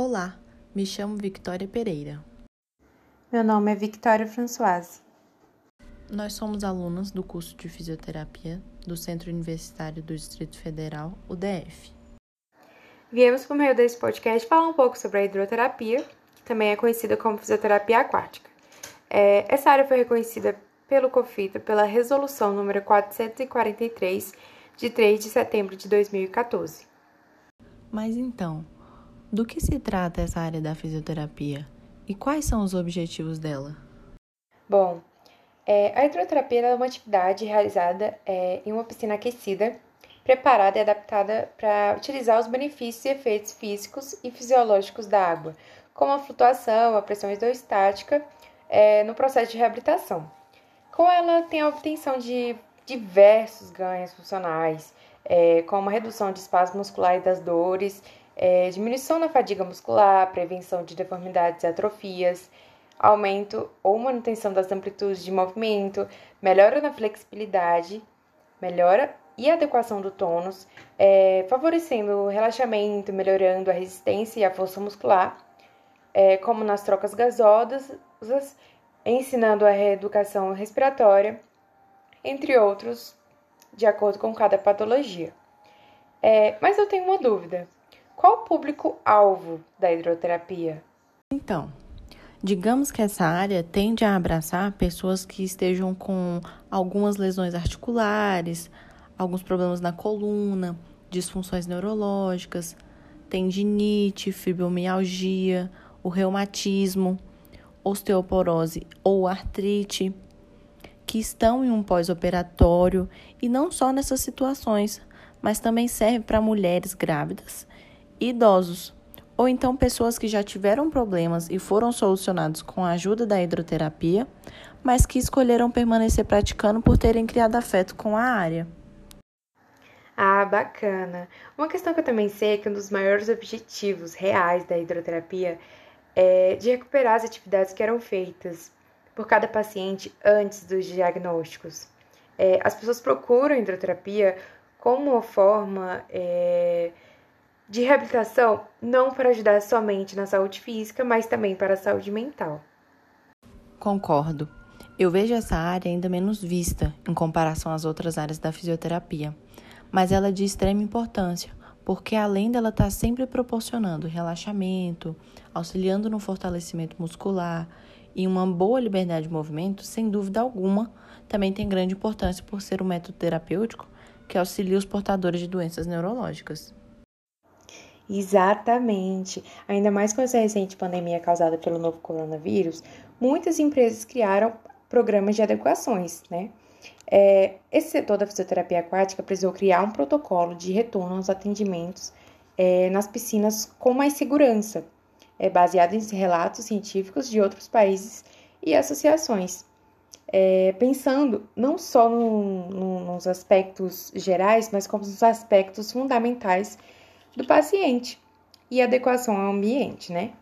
Olá, me chamo Victoria Pereira. Meu nome é Victoria Françoise. Nós somos alunas do curso de fisioterapia do Centro Universitário do Distrito Federal, UDF. Viemos por meio desse podcast falar um pouco sobre a hidroterapia, que também é conhecida como fisioterapia aquática. É, essa área foi reconhecida pelo COFITA pela resolução número 443 de 3 de setembro de 2014. Mas então, do que se trata essa área da fisioterapia e quais são os objetivos dela? Bom, é, a hidroterapia é uma atividade realizada é, em uma piscina aquecida, preparada e adaptada para utilizar os benefícios e efeitos físicos e fisiológicos da água, como a flutuação, a pressão hidrostática, é, no processo de reabilitação. Com ela, tem a obtenção de diversos ganhos funcionais, é, como a redução de espasmo muscular e das dores, é, diminuição na fadiga muscular, prevenção de deformidades e atrofias, aumento ou manutenção das amplitudes de movimento, melhora na flexibilidade, melhora e adequação do tônus, é, favorecendo o relaxamento, melhorando a resistência e a força muscular, é, como nas trocas gasosas, ensinando a reeducação respiratória, entre outros, de acordo com cada patologia. É, mas eu tenho uma dúvida: qual o público-alvo da hidroterapia? Então, Digamos que essa área tende a abraçar pessoas que estejam com algumas lesões articulares, alguns problemas na coluna, disfunções neurológicas, tendinite, fibromialgia, o reumatismo, osteoporose ou artrite, que estão em um pós-operatório e não só nessas situações, mas também serve para mulheres grávidas, idosos ou então pessoas que já tiveram problemas e foram solucionados com a ajuda da hidroterapia, mas que escolheram permanecer praticando por terem criado afeto com a área. Ah, bacana. Uma questão que eu também sei é que um dos maiores objetivos reais da hidroterapia é de recuperar as atividades que eram feitas por cada paciente antes dos diagnósticos. É, as pessoas procuram hidroterapia como uma forma é, de reabilitação não para ajudar somente na saúde física, mas também para a saúde mental. Concordo. Eu vejo essa área ainda menos vista em comparação às outras áreas da fisioterapia, mas ela é de extrema importância, porque além dela estar sempre proporcionando relaxamento, auxiliando no fortalecimento muscular e uma boa liberdade de movimento, sem dúvida alguma, também tem grande importância por ser um método terapêutico que auxilia os portadores de doenças neurológicas. Exatamente. Ainda mais com essa recente pandemia causada pelo novo coronavírus, muitas empresas criaram programas de adequações, né? É, esse setor da fisioterapia aquática precisou criar um protocolo de retorno aos atendimentos é, nas piscinas com mais segurança, é, baseado em relatos científicos de outros países e associações. É, pensando não só no, no, nos aspectos gerais, mas como nos aspectos fundamentais do paciente e adequação ao ambiente, né?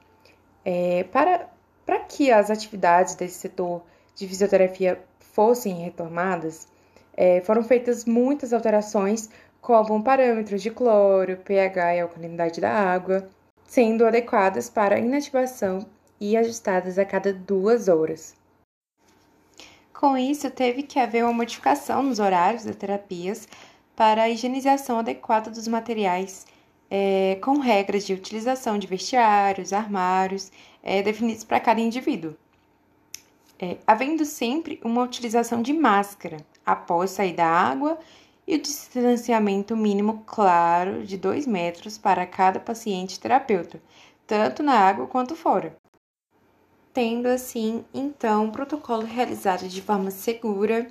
É, para, para que as atividades desse setor de fisioterapia fossem retomadas, é, foram feitas muitas alterações, como parâmetros de cloro, pH e alcalinidade da água, sendo adequadas para inativação e ajustadas a cada duas horas. Com isso, teve que haver uma modificação nos horários das terapias para a higienização adequada dos materiais é, com regras de utilização de vestiários, armários, é, definidos para cada indivíduo. É, havendo sempre uma utilização de máscara após sair da água e o distanciamento mínimo claro de 2 metros para cada paciente terapeuta, tanto na água quanto fora. Tendo assim, então, um protocolo realizado de forma segura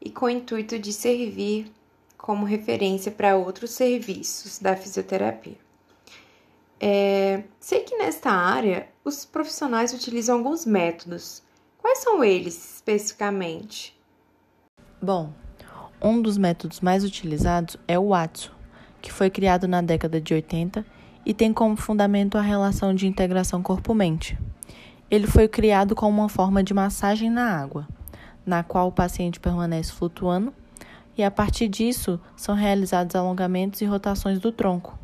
e com o intuito de servir como referência para outros serviços da fisioterapia. É, sei que nesta área os profissionais utilizam alguns métodos. Quais são eles especificamente? Bom, um dos métodos mais utilizados é o Watson, que foi criado na década de 80 e tem como fundamento a relação de integração corpo-mente. Ele foi criado como uma forma de massagem na água, na qual o paciente permanece flutuando e a partir disso são realizados alongamentos e rotações do tronco.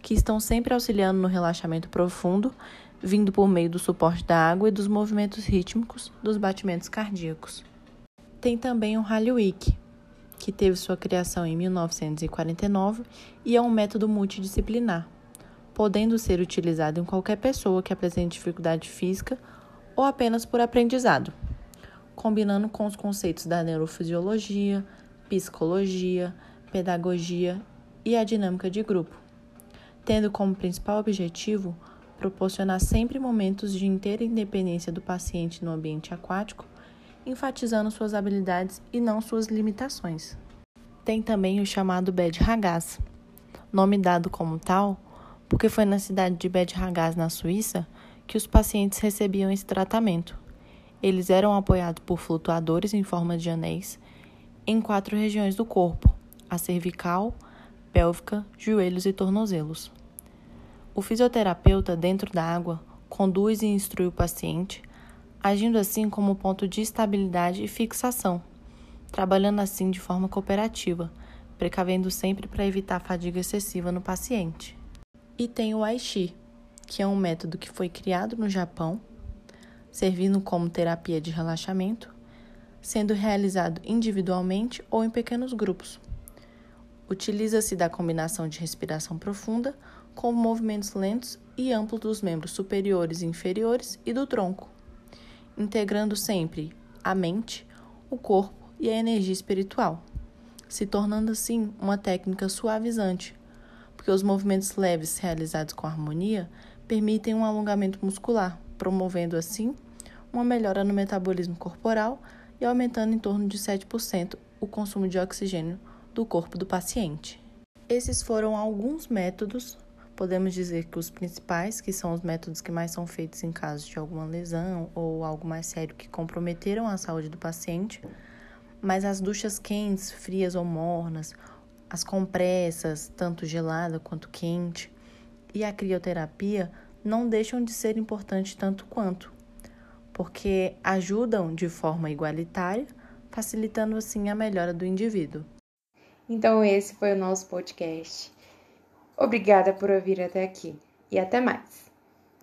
que estão sempre auxiliando no relaxamento profundo, vindo por meio do suporte da água e dos movimentos rítmicos dos batimentos cardíacos. Tem também o Halloween, que teve sua criação em 1949 e é um método multidisciplinar, podendo ser utilizado em qualquer pessoa que apresente dificuldade física ou apenas por aprendizado, combinando com os conceitos da neurofisiologia, psicologia, pedagogia e a dinâmica de grupo, tendo como principal objetivo proporcionar sempre momentos de inteira independência do paciente no ambiente aquático, enfatizando suas habilidades e não suas limitações. Tem também o chamado Bed Ragaz, nome dado como tal porque foi na cidade de Bed Ragaz, na Suíça, que os pacientes recebiam esse tratamento. Eles eram apoiados por flutuadores em forma de anéis em quatro regiões do corpo: a cervical, pélvica, joelhos e tornozelos. O fisioterapeuta, dentro da água, conduz e instrui o paciente, agindo assim como ponto de estabilidade e fixação, trabalhando assim de forma cooperativa, precavendo sempre para evitar fadiga excessiva no paciente. E tem o Aichi, que é um método que foi criado no Japão, servindo como terapia de relaxamento, sendo realizado individualmente ou em pequenos grupos. Utiliza-se da combinação de respiração profunda com movimentos lentos e amplos dos membros superiores e inferiores e do tronco, integrando sempre a mente, o corpo e a energia espiritual, se tornando assim uma técnica suavizante, porque os movimentos leves realizados com harmonia permitem um alongamento muscular, promovendo assim uma melhora no metabolismo corporal e aumentando em torno de 7% o consumo de oxigênio do corpo do paciente. Esses foram alguns métodos, podemos dizer que os principais, que são os métodos que mais são feitos em casos de alguma lesão ou algo mais sério que comprometeram a saúde do paciente, mas as duchas quentes, frias ou mornas, as compressas, tanto gelada quanto quente, e a crioterapia não deixam de ser importantes tanto quanto, porque ajudam de forma igualitária, facilitando assim a melhora do indivíduo. Então, esse foi o nosso podcast. Obrigada por ouvir até aqui e até mais.